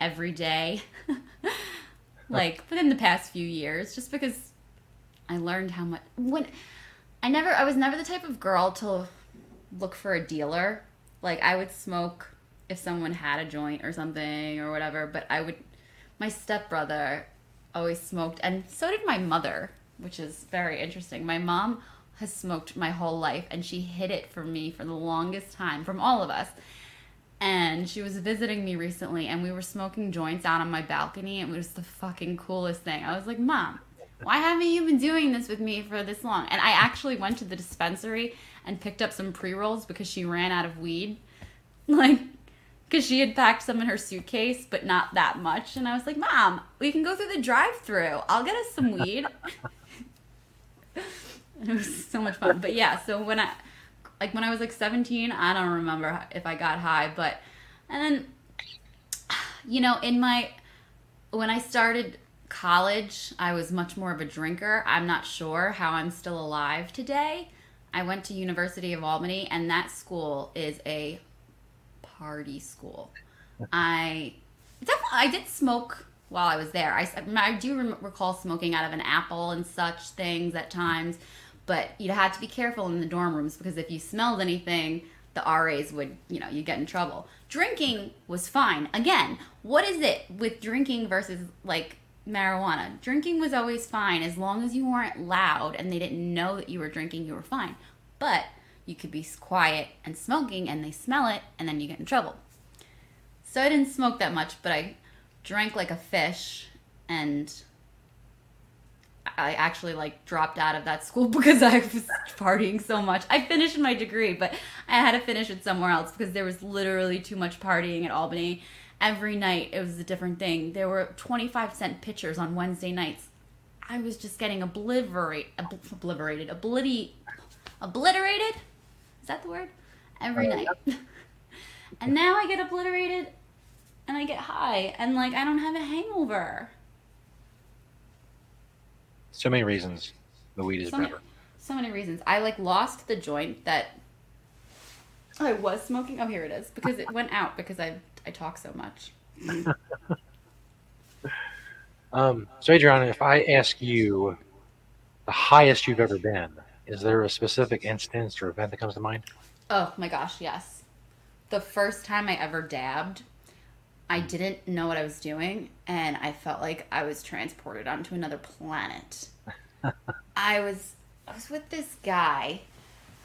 Speaker 6: every day like within the past few years just because I learned how much when I never I was never the type of girl to look for a dealer. Like I would smoke if someone had a joint or something or whatever, but I would my stepbrother always smoked and so did my mother, which is very interesting. My mom has smoked my whole life and she hid it from me for the longest time from all of us. And she was visiting me recently and we were smoking joints out on my balcony and it was the fucking coolest thing. I was like, "Mom, why haven't you been doing this with me for this long? And I actually went to the dispensary and picked up some pre rolls because she ran out of weed. Like, because she had packed some in her suitcase, but not that much. And I was like, Mom, we can go through the drive through. I'll get us some weed. it was so much fun. But yeah, so when I, like, when I was like 17, I don't remember if I got high, but, and then, you know, in my, when I started college, I was much more of a drinker. I'm not sure how I'm still alive today. I went to University of Albany, and that school is a party school. I definitely I did smoke while I was there. I, I do rem- recall smoking out of an apple and such things at times, but you had to be careful in the dorm rooms because if you smelled anything, the RAs would, you know, you get in trouble. Drinking was fine. Again, what is it with drinking versus like marijuana? Drinking was always fine as long as you weren't loud and they didn't know that you were drinking, you were fine. But you could be quiet and smoking and they smell it and then you get in trouble. So I didn't smoke that much, but I drank like a fish and I actually like dropped out of that school because I was partying so much. I finished my degree, but I had to finish it somewhere else because there was literally too much partying at Albany. Every night it was a different thing. There were 25 cent pitchers on Wednesday nights. I was just getting obliterate, ob- obliterated, obliti, obliterated. Is that the word? Every oh, night. and now I get obliterated and I get high and like I don't have a hangover.
Speaker 2: So many reasons the weed is
Speaker 6: So many,
Speaker 2: better.
Speaker 6: so many reasons. I like lost the joint that I was smoking. Oh, here it is because it went out because I I talk so much.
Speaker 2: Um, so, Adriana, if I ask you the highest you've ever been, is there a specific instance or event that comes to mind?
Speaker 6: Oh my gosh, yes. The first time I ever dabbed, I didn't know what I was doing and I felt like I was transported onto another planet. I was I was with this guy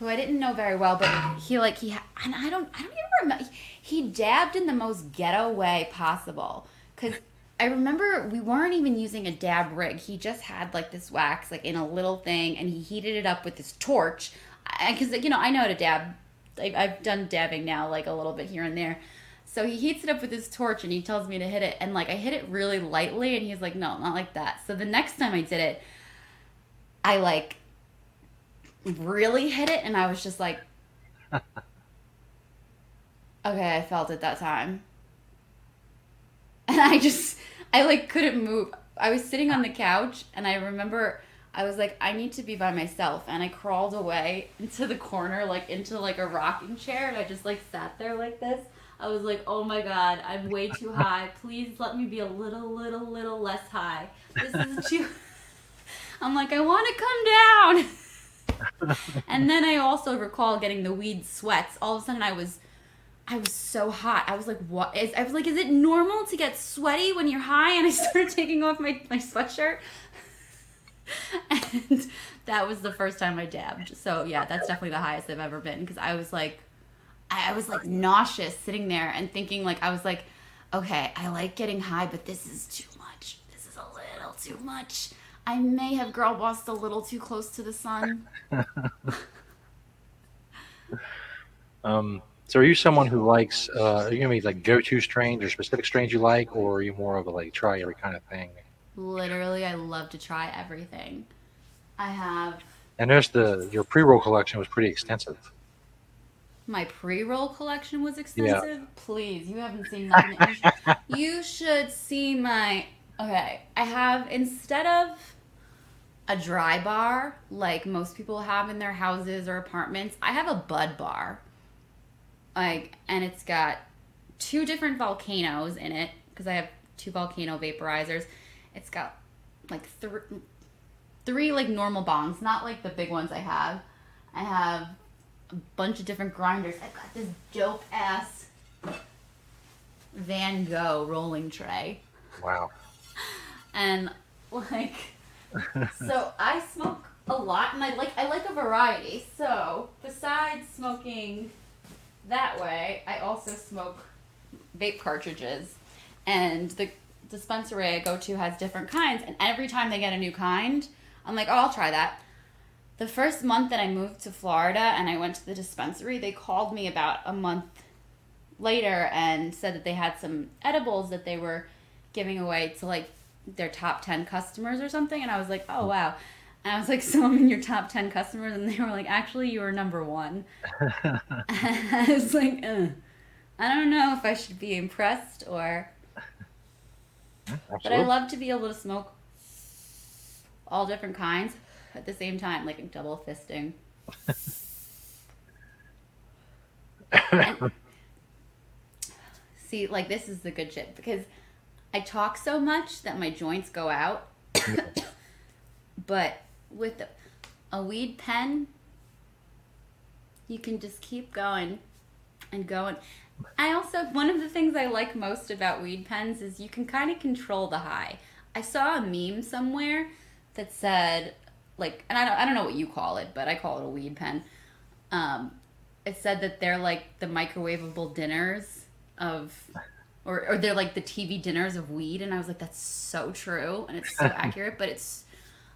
Speaker 6: who I didn't know very well, but he like he and I don't I don't even remember he dabbed in the most ghetto way possible cuz I remember we weren't even using a dab rig. He just had like this wax like in a little thing and he heated it up with this torch because you know I know how to dab. I've, I've done dabbing now like a little bit here and there. So he heats it up with his torch and he tells me to hit it and like I hit it really lightly and he's like no not like that. So the next time I did it, I like really hit it and I was just like okay I felt it that time and I just I like couldn't move. I was sitting on the couch and I remember I was like, I need to be by myself, and I crawled away into the corner, like into like a rocking chair, and I just like sat there like this. I was like, oh my god, I'm way too high. Please let me be a little, little, little less high. This is too. I'm like, I want to come down. and then I also recall getting the weed sweats. All of a sudden, I was, I was so hot. I was like, what? Is, I was like, is it normal to get sweaty when you're high? And I started taking off my my sweatshirt. and that was the first time I dabbed. So yeah, that's definitely the highest I've ever been because I was like, I I was like nauseous sitting there and thinking like I was like, okay, I like getting high, but this is too much. This is a little too much. I may have girl bossed a little too close to the sun.
Speaker 2: Um, so are you someone who likes? Uh, are you gonna be like go-to strains or specific strains you like, or are you more of a like try every kind of thing?
Speaker 6: Literally, I love to try everything. I have
Speaker 2: And there's the your pre-roll collection was pretty extensive.
Speaker 6: my pre-roll collection was extensive. Yeah. Please, you haven't seen nothing. You should see my. Okay, I have instead of a dry bar like most people have in their houses or apartments, I have a bud bar. Like, and it's got two different volcanoes in it because I have two volcano vaporizers. It's got like three, three like normal bongs, not like the big ones I have. I have a bunch of different grinders. I've got this dope ass Van Gogh rolling tray.
Speaker 2: Wow.
Speaker 6: And like so I smoke a lot and I like I like a variety. So besides smoking that way, I also smoke vape cartridges. And the dispensary I go to has different kinds and every time they get a new kind, I'm like, "Oh, I'll try that." The first month that I moved to Florida and I went to the dispensary, they called me about a month later and said that they had some edibles that they were giving away to like their top 10 customers or something and i was like oh wow. And i was like so i'm in your top 10 customers and they were like actually you were number one. I was like uh, i don't know if i should be impressed or but i love to be able to smoke all different kinds at the same time like double fisting. And- see like this is the good shit because i talk so much that my joints go out. But with a, weed pen you can just keep going and going. I also one of the things i like most about weed pens is you can kind of control the high. I saw a meme somewhere that said like and i don't, I don't know what you call it but i call it a weed pen. Um, it said that they're like the microwavable dinners of or, or they're like the tv dinners of weed and i was like that's so true and it's so accurate but it's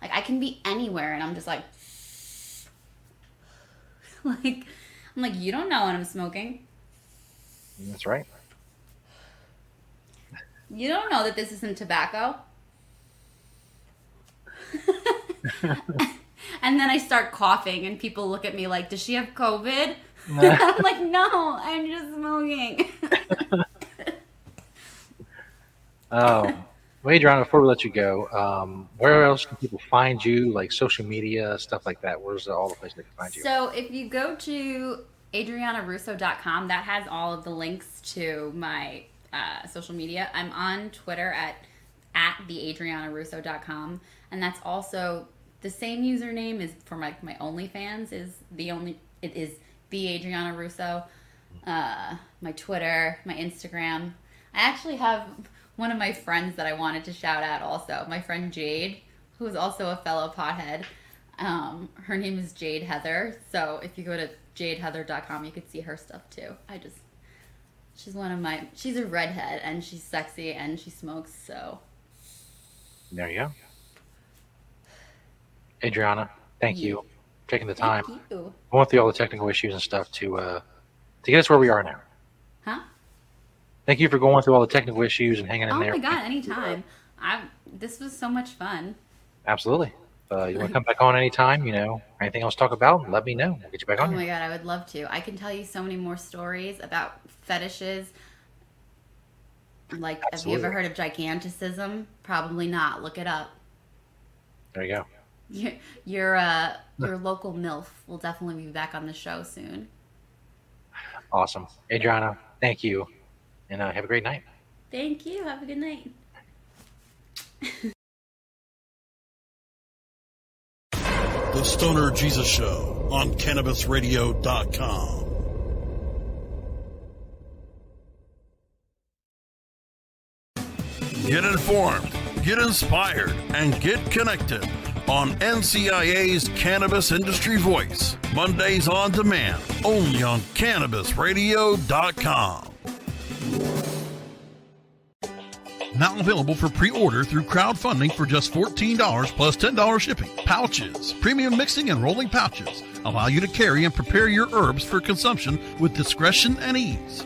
Speaker 6: like i can be anywhere and i'm just like like i'm like you don't know when i'm smoking.
Speaker 2: That's right.
Speaker 6: you don't know that this isn't tobacco. And then i start coughing and people look at me like does she have covid? I'm like no i'm just smoking
Speaker 2: Oh, well, Adriana, before we let you go, um, where else can people find you? Like social media, stuff like that. Where's all the places they can find you?
Speaker 6: So if you go to adrianarusso.com, that has all of the links to my uh, social media. I'm on Twitter at at theadrianarusso.com, and that's also the same username is for my my OnlyFans is the only it is the Adriana Russo. Uh, my Twitter, my Instagram. I actually have one of my friends that I wanted to shout out also. My friend Jade, who is also a fellow pothead. Um, her name is Jade Heather. So if you go to jadeheather.com, you could see her stuff too. I just, she's one of my, she's a redhead and she's sexy and she smokes. So
Speaker 2: There you go. Adriana, thank you for taking the time.
Speaker 6: thank you.
Speaker 2: Going through all the technical issues and stuff to uh, to get us where we are now.
Speaker 6: Huh?
Speaker 2: Thank you for going through all the technical issues and hanging in
Speaker 6: Oh
Speaker 2: there.
Speaker 6: Oh my God, anytime. I, this was so much fun.
Speaker 2: Absolutely. Uh, you want to come back on anytime? You know, anything else to talk about? Let me know. We'll get you back on.
Speaker 6: Oh my
Speaker 2: here.
Speaker 6: god, I would love to. I can tell you so many more stories about fetishes. Like, have you ever heard of giganticism? Probably not. Look it up.
Speaker 2: There you go.
Speaker 6: Your your uh your local MILF will definitely be back on the show soon.
Speaker 2: Awesome. Adriana, thank you. And uh, have a great night.
Speaker 6: Thank you. Have a good night.
Speaker 1: The Stoner Jesus Show on CannabisRadio.com. Get informed, get inspired, and get connected on NCIA's Cannabis Industry Voice. Mondays on demand, only on CannabisRadio.com. Now available for pre-order through crowdfunding for just $14 plus $10 shipping. Pouchz, premium mixing and rolling pouches allow you to carry and prepare your herbs for consumption with discretion and ease.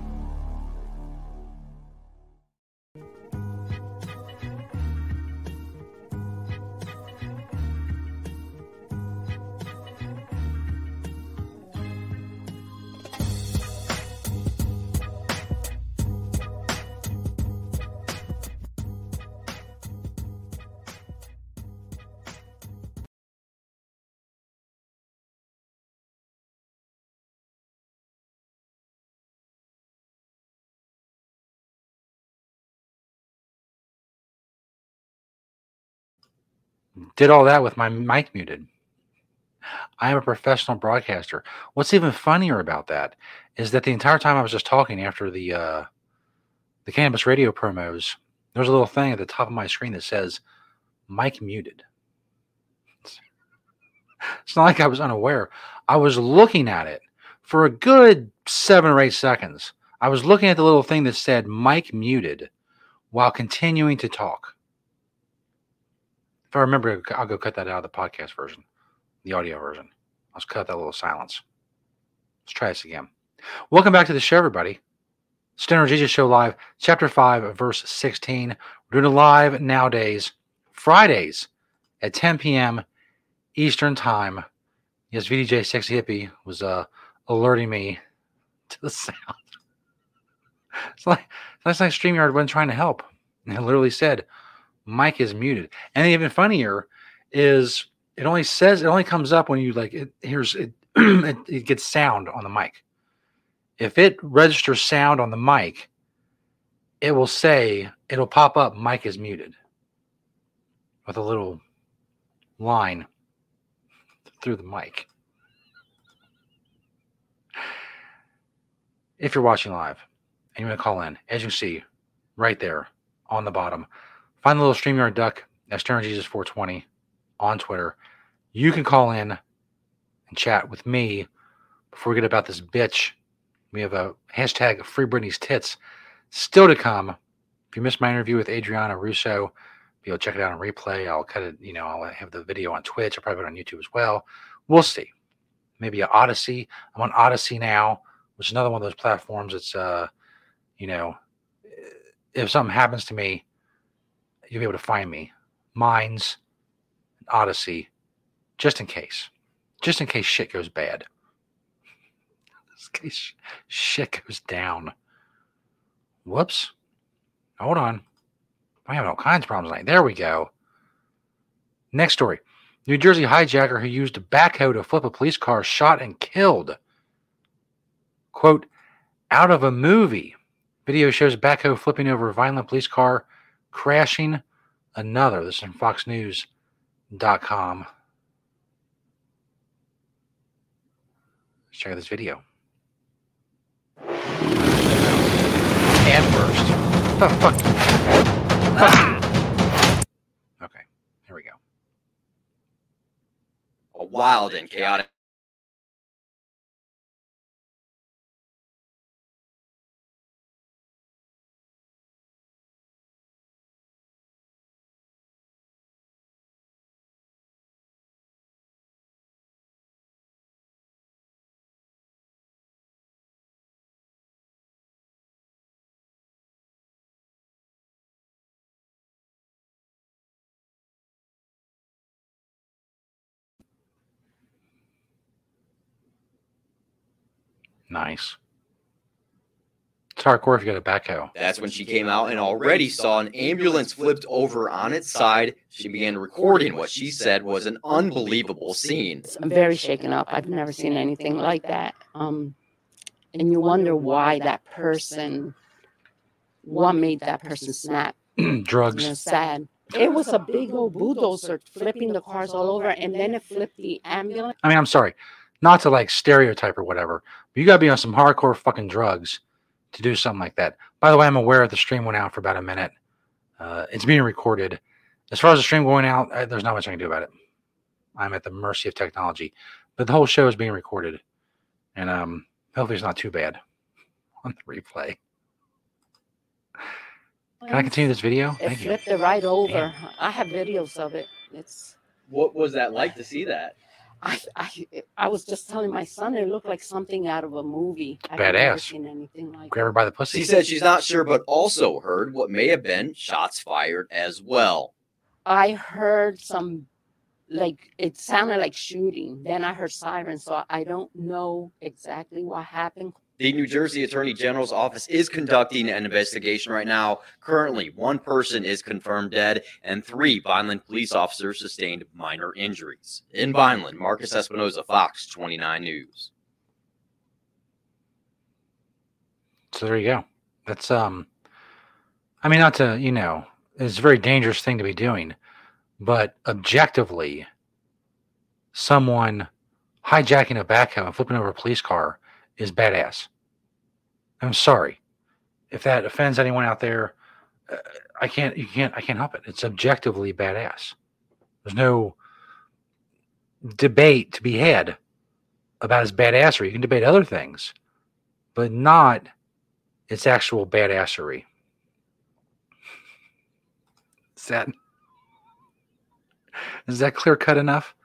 Speaker 2: Did all that with my mic muted. I am a professional broadcaster. What's even funnier about that is that the entire time I was just talking after the uh, the cannabis radio promos, there's a little thing at the top of my screen that says mic muted. It's not like I was unaware. I was looking at it for a good seven or eight seconds. I was looking at the little thing that said mic muted while continuing to talk. If I remember, I'll go cut that out of the podcast version, the audio version. Let's cut that little silence. Let's try this again. Welcome back to the show, everybody. Stoner Jesus Show Live, Chapter 5, Verse 16. We're doing it live nowadays, Fridays at 10 p.m. Eastern Time. Yes, VDJ Sexy Hippie was uh, alerting me to the sound. It's like last night StreamYard wasn't trying to help. And it literally said, mic is muted. And even funnier is it only says it only comes up when you like it here's it it, it gets sound on the mic. If it registers sound on the mic, it will say it'll pop up mic is muted with a little line through the mic. If you're watching live and you want to call in, as you see right there on the bottom, find the little StreamYard duck that's Stoner Jesus 420 on Twitter. You can call in and chat with me before we get about this bitch. We have a hashtag Free Britney's Tits still to come. If you missed my interview with Adriana Russo, to check it out on replay. I'll cut it, you know, I'll have the video on Twitch. I'll probably put it on YouTube as well. We'll see. Maybe a Odysee. I'm on Odysee now, which is another one of those platforms. It's, uh, you know, if something happens to me, you'll be able to find me. Minds, Odysee, just in case. Just in case shit goes bad. Just in case shit goes down. Whoops. Hold on. I'm having all kinds of problems tonight. There we go. Next story. New Jersey hijacker who used a backhoe to flip a police car shot and killed. Quote, out of a movie. Video shows backhoe flipping over a violent police car, crashing another. This is from FoxNews.com. Let's check out this video. And first. The fuck? fuck? Okay, here we go.
Speaker 7: A wild and chaotic
Speaker 2: Nice. It's hardcore if you got a backhoe.
Speaker 7: That's when she came out and already saw an ambulance flipped over on its side. She began recording what she said was an unbelievable scene.
Speaker 8: I'm very shaken up. I've never seen anything like that. Um, and you wonder why that person, what made that person snap?
Speaker 2: Drugs.
Speaker 8: You know, sad. It was a big old bulldozer flipping the cars all over, and then it flipped the ambulance.
Speaker 2: I mean, I'm sorry, not to like stereotype or whatever, but you got to be on some hardcore fucking drugs to do something like that. By the way, I'm aware the stream went out for about a minute. Uh, it's being recorded. As far as the stream going out, uh, there's not much I can do about it. I'm at the mercy of technology, but the whole show is being recorded, and um, hopefully it's not too bad on the replay. Can I continue this video?
Speaker 8: It
Speaker 2: Thank you.
Speaker 8: flipped it right over. I have videos of it. It's
Speaker 7: What was that like to see that?
Speaker 8: I, I I was just telling my son it looked like something out of a movie. I've
Speaker 2: Badass.
Speaker 8: seen anything like
Speaker 2: Grab her by the pussy.
Speaker 7: She said she's not sure, but also heard what may have been shots fired as well.
Speaker 8: I heard some like it sounded like shooting. Then I heard sirens, so I don't know exactly what happened.
Speaker 7: The New Jersey Attorney General's office is conducting an investigation right now. Currently, one person is confirmed dead, and three Vineland police officers sustained minor injuries. In Vineland, Marcus Espinoza, Fox 29 News.
Speaker 2: So there you go. That's um I mean not to, you know, it's a very dangerous thing to be doing, but objectively someone hijacking a backhoe and flipping over a police car is badass. I'm sorry. If that offends anyone out there, uh, I can't you can't I can't help it. It's objectively badass. There's no debate to be had about his badassery. You can debate other things, but not its actual badassery. Is that is that clear cut enough?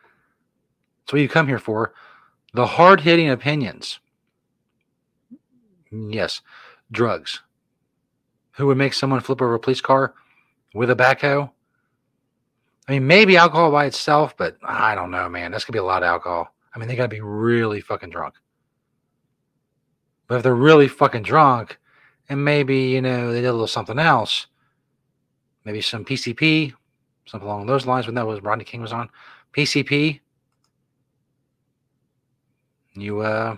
Speaker 2: That's what you come here for. The hard hitting opinions. Yes, drugs. Who would make someone flip over a police car with a backhoe? I mean, maybe alcohol by itself, but I don't know, man. That's gonna be a lot of alcohol. I mean, they gotta be really fucking drunk. But if they're really fucking drunk and maybe, you know, they did a little something else, maybe some PCP, something along those lines when that was Rodney King was on. PCP, you uh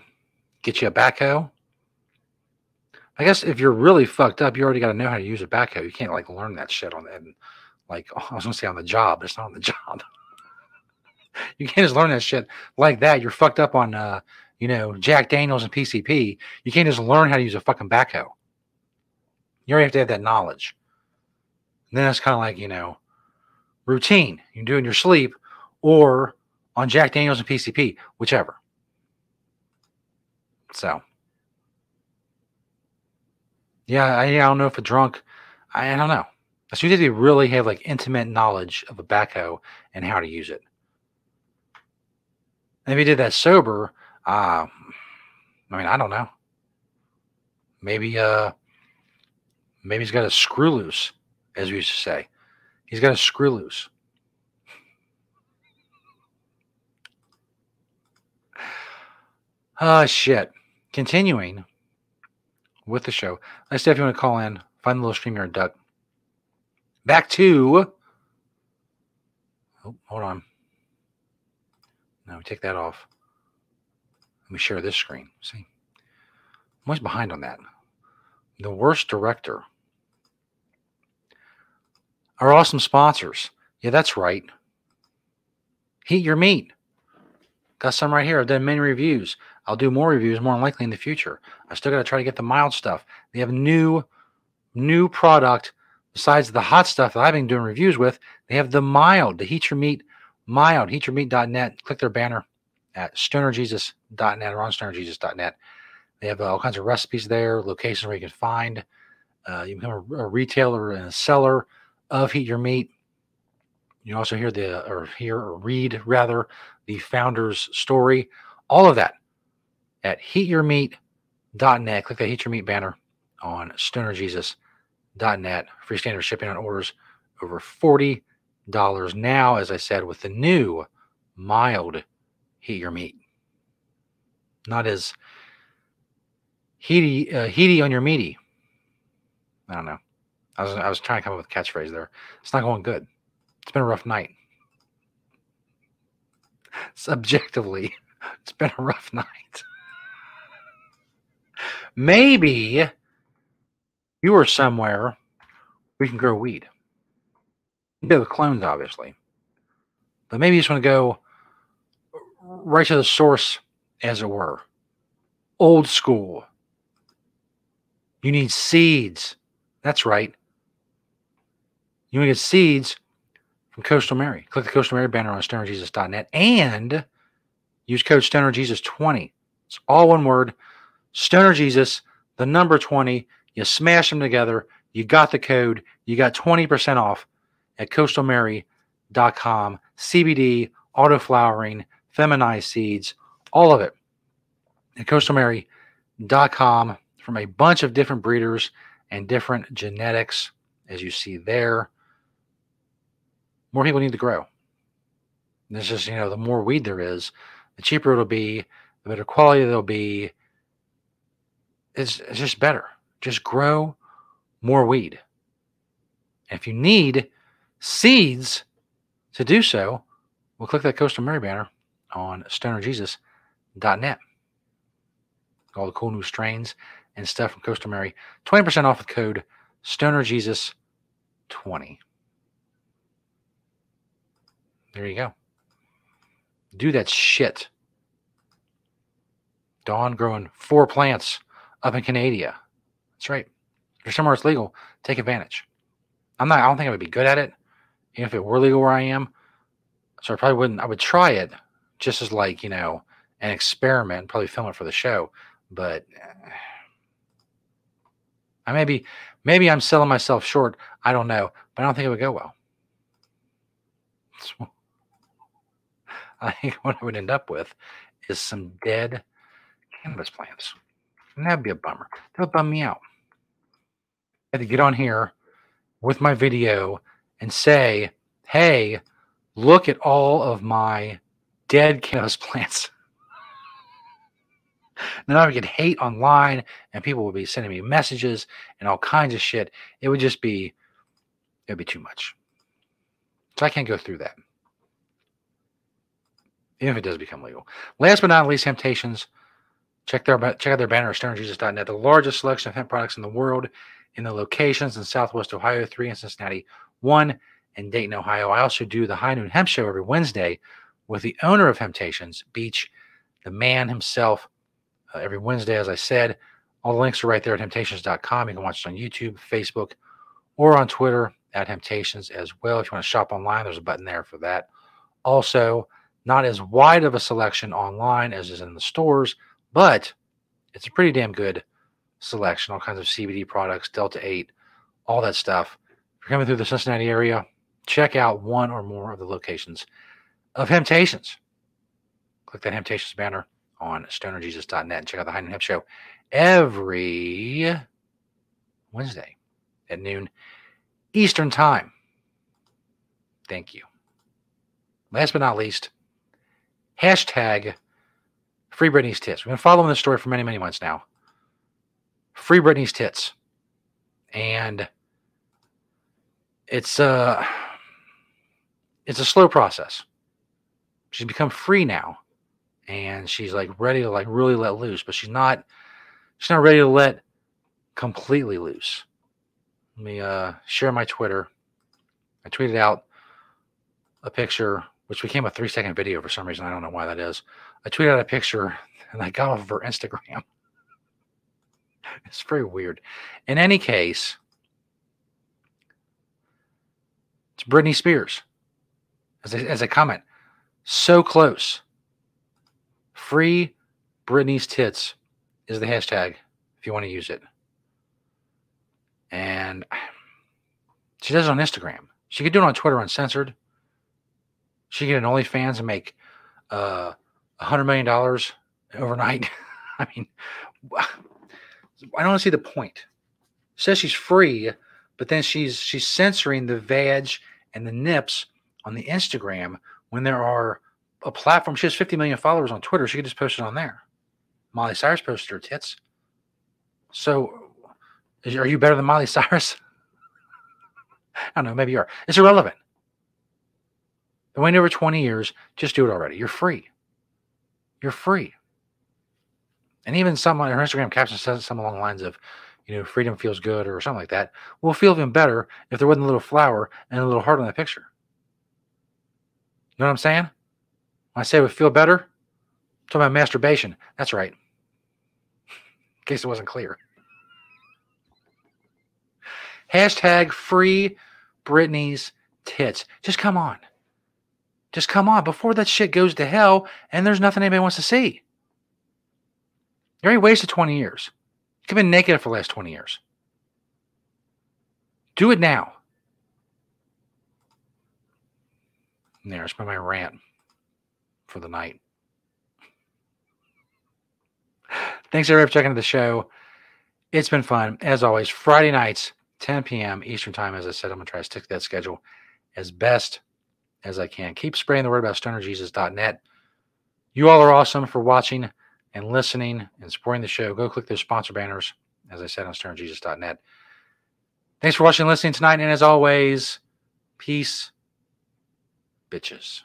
Speaker 2: get you a backhoe. I guess if you're really fucked up, you already got to know how to use a backhoe. You can't like learn that shit on that. Like I was gonna say on the job, but it's not on the job. you can't just learn that shit like that. You're fucked up on uh, you know, Jack Daniels and PCP. You can't just learn how to use a fucking backhoe. You already have to have that knowledge. And then it's kind of like, you know, routine. You do in your sleep or on Jack Daniels and PCP, whichever. So, yeah, I, I don't know if a drunk, I, I don't know. So you have to really have like intimate knowledge of a backhoe and how to use it. And if you did that sober, uh, I mean, I don't know. Maybe, uh, maybe he's got a screw loose, as we used to say. He's got a screw loose. Ah, shit. Continuing with the show. Let's see if you want to call in, find the little StreamYard, Duck. Back to. Oh, hold on. Now we take that off. Let me share this screen. See, I'm always behind on that. The worst director. Our awesome sponsors. Yeah, that's right. Heat your meat. Got some right here. I've done many reviews. I'll do more reviews more likely in the future. I still got to try to get the mild stuff. They have new, new product besides the hot stuff that I've been doing reviews with. They have the mild, the heat your meat mild, heatyourmeat.net. Click their banner at stonerjesus.net or on stonerjesus.net. They have all kinds of recipes there, locations where you can find. Uh, you become a, a, retailer and a seller of Heat Your Meat. You also hear the or hear or read rather the founder's story. All of that at heatyourmeat.net. Click the Heat Your Meat banner on stonerjesus.net. Free standard shipping on orders over forty dollars now. As I said, with the new mild heat your meat. Not as heaty, uh, heaty on your meaty. I don't know. I was I was trying to come up with a catchphrase there. It's not going good. It's been a rough night. Subjectively, it's been a rough night. Maybe you are somewhere we can grow weed. Bit of clones, obviously. But maybe you just want to go right to the source, as it were. Old school. You need seeds. That's right. You to get seeds from Coastal Mary. Click the Coastal Mary banner on stonerjesus.net and use code StonerJesus20. It's all one word. Stoner Jesus, the number 20. You smash them together. You got the code. You got 20% off at coastalmary.com. CBD, auto flowering, feminized seeds, all of it at coastalmary.com from a bunch of different breeders and different genetics, as you see there. More people need to grow. This is, you know, the more weed there is, the cheaper it'll be, the better quality there'll be. It's, just better. Just grow more weed. if you need seeds to do so, we'll click that Coastal Mary banner on stonerjesus.net. All the cool new strains and stuff from Coastal Mary. 20% off with code StonerJesus20. There you go. Do that shit. Dawn growing four plants up in Canada. That's right. If you're somewhere it's legal, take advantage. I'm not, I don't think I would be good at it. Even if it were legal where I am. So I probably wouldn't, I would try it just as like you know an experiment, probably film it for the show. But uh, I maybe maybe I'm selling myself short. I don't know, but I don't think it would go well. So, I think what I would end up with is some dead cannabis plants. That'd be a bummer. That would bum me out. I had to get on here with my video and say, hey, look at all of my dead cannabis plants. Now I would get hate online and people would be sending me messages and all kinds of shit. It would just be, it would be too much. So I can't go through that. Even if it does become legal. Last but not least, Hemptations. Check their check out their banner at stonerjesus.net, the largest selection of hemp products in the world in the locations in Southwest Ohio, three in Cincinnati, one in Dayton, Ohio. I also do the High Noon Hemp Show every Wednesday with the owner of Hemptations, Beach, the man himself, uh, every Wednesday, as I said. All the links are right there at hemptations.com. You can watch it on YouTube, Facebook, or on Twitter at Hemptations as well. If you want to shop online, there's a button there for that. Also, not as wide of a selection online as is in the stores, but it's a pretty damn good selection. All kinds of CBD products, Delta 8, all that stuff. If you're coming through the Cincinnati area, check out one or more of the locations of Hemptations. Click that Hemptations banner on stonerjesus.net and check out the High Noon Hemp Show every Wednesday at noon Eastern Time. Thank you. Last but not least, hashtag Free Britney's Tits. We've been following this story for many, many months now. Free Britney's Tits. And it's uh it's a slow process. She's become free now. And she's like ready to like really let loose, but she's not she's not ready to let completely loose. Let me uh share my Twitter. I tweeted out a picture which became a three second video for some reason. I don't know why that is. I tweeted out a picture and I got off of her Instagram. it's very weird. In any case, it's Britney Spears. As a, as a comment, so close. Free Britney's tits is the hashtag if you want to use it. And she does it on Instagram. She could do it on Twitter uncensored. She get an OnlyFans and make uh, hundred million dollars overnight. I mean, I don't see the point. Says she's free, but then she's she's censoring the vag and the nips on the Instagram when there are a platform. She has 50 million followers on Twitter. She could just post it on there. Molly Cyrus posted her tits. So, is, are you better than Molly Cyrus? I don't know. Maybe you are. It's irrelevant. Been waiting over 20 years. Just do it already. You're free. You're free. And even someone her Instagram caption says something along the lines of, you know, freedom feels good or something like that. Will feel even better if there wasn't a little flower and a little heart on that picture. You know what I'm saying? When I say it would feel better, I'm talking about masturbation. That's right. In case it wasn't clear. Hashtag free Britney's tits. Just come on. Just come on before that shit goes to hell and there's nothing anybody wants to see. You already wasted 20 years. You've been naked for the last 20 years. Do it now. And there's my rant for the night. Thanks everybody for checking out the show. It's been fun. As always, Friday nights, 10 p.m. Eastern Time. As I said, I'm to try to stick to that schedule as best as I can. Keep spreading the word about stonerjesus.net. You all are awesome for watching and listening and supporting the show. Go click those sponsor banners, as I said, on stonerjesus.net. Thanks for watching and listening tonight. And as always, peace, bitches.